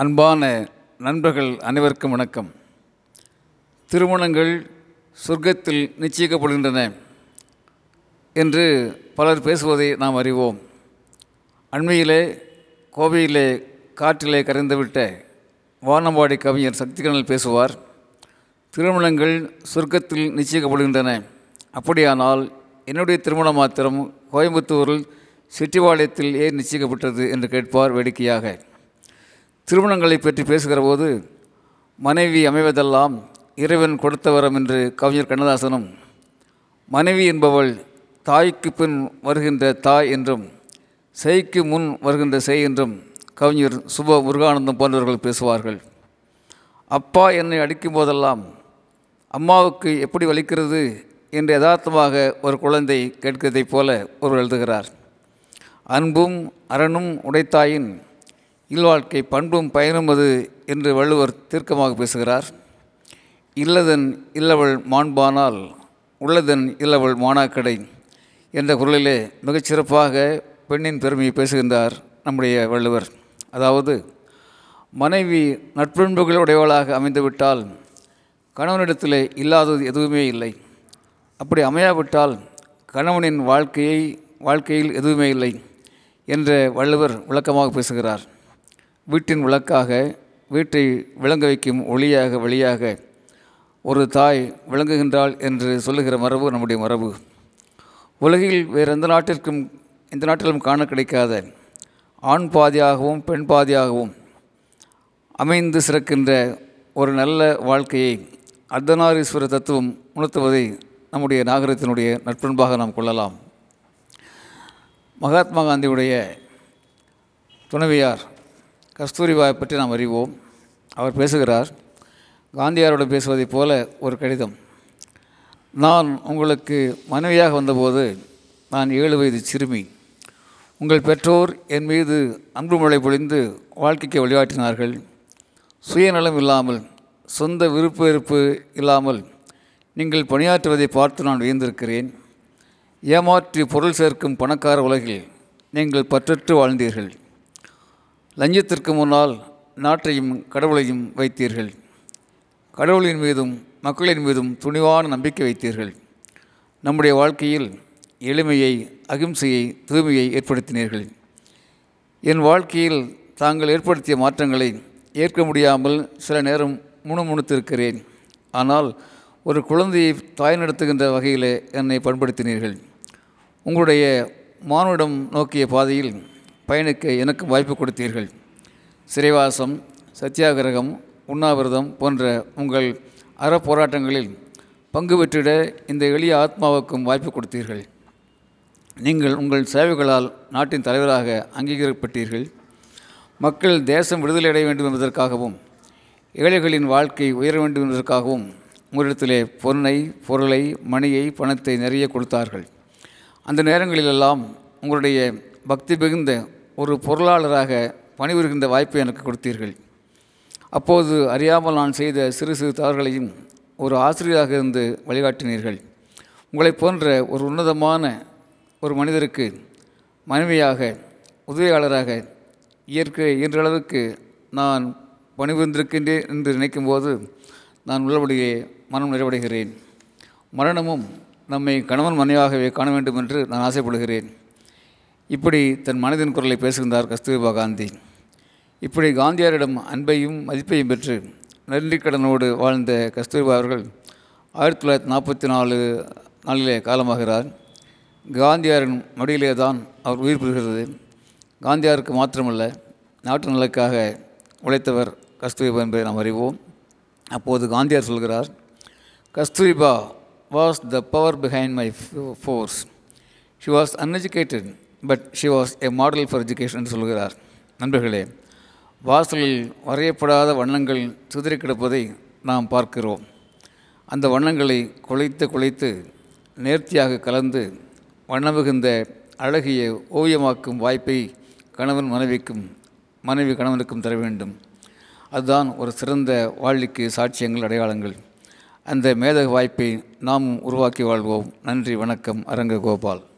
அன்பான நண்பர்கள் அனைவருக்கும் வணக்கம். திருமணங்கள் சொர்க்கத்தில் நிச்சயிக்கப்படுகின்றன என்று பலர் பேசுவதை நாம் அறிவோம். அண்மையிலே கோவையிலே காற்றிலே கரைந்துவிட்ட வானம்பாடி கவிஞர் சக்திகணல் பேசுவார் திருமணங்கள் சொர்க்கத்தில் நிச்சயிக்கப்படுகின்றன. அப்படியானால் என்னுடைய திருமணம் மாத்திரம் கோயம்புத்தூரில் செட்டிவாளையத்தில் ஏன் நிச்சயிக்கப்பட்டது? என்று கேட்பார் வேடிக்கையாக. திருமணங்களை பற்றி பேசுகிற போது மனைவி அமைவதெல்லாம் இறைவன் கொடுத்த வரம் என்று கவிஞர் கண்ணதாசனும் மனைவி என்பவள் தாய்க்கு பின் வருகின்ற தாய் என்றும் செய்க்கு முன் வருகின்ற செய் என்றும் கவிஞர் சுப முருகானந்தம் போன்றவர்கள் பேசுவார்கள். அப்பா என்னை அடிக்கும் போதெல்லாம் அம்மாவுக்கு எப்படி வலிக்கிறது? என்று யதார்த்தமாக ஒரு குழந்தை கேட்கிறதைப் போல ஒருவர் எழுதுகிறார். அன்பும் அரணும் உடைத்தாயின் இல்வாழ்க்கை பண்பும் பயனும் அது என்று வள்ளுவர் தீர்க்கமாக பேசுகிறார். இல்லதன் இல்லவள் மாண்பானால் உள்ளதன் இல்லவள் மானாக்கடை என்ற குரலிலே மிகச்சிறப்பாக பெண்ணின் பெருமையை பேசுகின்றார் நம்முடைய வள்ளுவர். அதாவது மனைவி நட்பண்புகள் உடையவளாக அமைந்துவிட்டால் கணவனிடத்தில் இல்லாதது எதுவுமே இல்லை. அப்படி அமையாவிட்டால் கணவனின் வாழ்க்கையை வாழ்க்கையில் எதுவுமே இல்லை என்ற வள்ளுவர் விளக்கமாக பேசுகிறார். வீட்டின் விளக்காக வீட்டை விளங்க வைக்கும் ஒளியாக வழியாக ஒரு தாய் விளங்குகின்றாள் என்று சொல்லுகிற மரபு நம்முடைய மரபு. உலகில் வேறு எந்த நாட்டிற்கும் இந்த நாட்டிலும் காண கிடைக்காத ஆண் பாதியாகவும் பெண் பாதியாகவும் அமைந்து சிறக்கின்ற ஒரு நல்ல வாழ்க்கையை அர்த்தநாரீஸ்வர தத்துவம் உணர்த்துவதை நம்முடைய நாகரத்தினுடைய நட்பண்பாக நாம் கொள்ளலாம். மகாத்மா காந்தியுடைய துணைவியார் கஸ்தூரிபாயை பற்றி நாம் அறிவோம். அவர் பேசுகிறார் காந்தியாரோடு பேசுவதைப் போல ஒரு கடிதம். நான் உங்களுக்கு மனைவியாக வந்தபோது நான் ஏழு வயது சிறுமி. உங்கள் பெற்றோர் என் மீது அன்பு மழை பொழிந்து வாழ்க்கைக்கு வழிகாட்டினார்கள். சுயநலம் இல்லாமல் சொந்த விருப்ப வெறுப்பு இல்லாமல் நீங்கள் பணியாற்றுவதை பார்த்து நான் வியந்திருக்கிறேன். ஏமாற்றி பொருள் சேர்க்கும் பணக்கார உலகில் நீங்கள் பற்றற்று வாழ்ந்தீர்கள். லஞ்சத்திற்கு முன்னால் நாட்டையும் கடவுளையும் வைத்தீர்கள். கடவுளின் மீதும் மக்களின் மீதும் துணிவான நம்பிக்கை வைத்தீர்கள். நம்முடைய வாழ்க்கையில் எளிமையை அகிம்சையை தூய்மையை ஏற்படுத்தினீர்கள். என் வாழ்க்கையில் தாங்கள் ஏற்படுத்திய மாற்றங்களை ஏற்க முடியாமல் சில நேரம் முணுமுணுத்திருக்கிறேன். ஆனால் ஒரு குழந்தையை தாய் நடத்துகின்ற வகையில் என்னை பண்படுத்தினீர்கள். உங்களுடைய மானுடம் நோக்கிய பாதையில் பயணிக்க எனக்கு வாய்ப்பு கொடுத்தீர்கள். சிறைவாசம் சத்தியாகிரகம் உண்ணாவிரதம் போன்ற உங்கள் அறப்போராட்டங்களில் பங்கு பெற்றிட இந்த எளிய ஆத்மாவுக்கும் வாய்ப்பு கொடுத்தீர்கள். நீங்கள் உங்கள் சேவைகளால் நாட்டின் தலைவராக அங்கீகரிக்கப்பட்டீர்கள். மக்கள் தேசம் விடுதலை அடைய வேண்டும் என்பதற்காகவும் ஏழைகளின் வாழ்க்கை உயர வேண்டும் என்பதற்காகவும் உங்களிடத்திலே பொருளை பொருளை மணியை பணத்தை நிறைய கொடுத்தார்கள். அந்த நேரங்களிலெல்லாம் உங்களுடைய பக்தி மிகுந்த ஒரு பொருளாளராக பணிபுரிகின்ற வாய்ப்பை எனக்கு கொடுத்தீர்கள். அப்போது அறியாமல் நான் செய்த சிறு சிறு தவறுகளையும் ஒரு ஆசிரியராக இருந்து வழிகாட்டினீர்கள். உங்களைப் போன்ற ஒரு உன்னதமான ஒரு மனிதருக்கு மனைவியாக உதவியாளராக இயற்கை இயன்றளவுக்கு நான் பணிபுரிந்திருக்கின்றேன் என்று நினைக்கும்போது நான் உள்ளபடியே மனம் நிறைவடைகிறேன். மரணமும் நம்மை கணவன் மனைவாகவே காண வேண்டும் என்று நான் ஆசைப்படுகிறேன். இப்படி தன் மனதின் குரலை பேசுகின்றார் கஸ்தூரிபா காந்தி. இப்படி காந்தியாரிடம் அன்பையும் மதிப்பையும் பெற்று நன்றிக்கடனோடு வாழ்ந்த கஸ்தூரிபா அவர்கள் ஆயிரத்தி தொள்ளாயிரத்தி நாற்பத்தி நாலு நாளிலே காலமாகிறார். காந்தியாரின் மடியிலே தான் அவர் உயிர் பெறுகிறது காந்தியாருக்கு மாத்திரமல்ல நாட்டு நலக்காக உழைத்தவர் கஸ்தூரிபா என்பதை நாம் அறிவோம். அப்போது காந்தியார் சொல்கிறார் Kasturba was the power behind my force she was uneducated but she was a model for education என்று சொல்கிறார். நண்பர்களே வாசலில் வரையப்படாத வண்ணங்கள் சிதறி கிடப்பதை நாம் பார்க்கிறோம். அந்த வண்ணங்களை குலைத்து குலைத்து நேர்த்தியாக கலந்து வண்ணமிகுந்த அழகிய ஓவியமாக்கும் வாய்ப்பை கணவன் மனைவிக்கும் மனைவி கணவனுக்கும் தர வேண்டும். அதுதான் ஒரு சிறந்த வாழ்க்கைக்கு சாட்சியங்கள் அடையாளங்கள். அந்த மேதக வாய்ப்பை நாம் உருவாக்கி வாழ்வோம். நன்றி வணக்கம் அரங்க கோபால்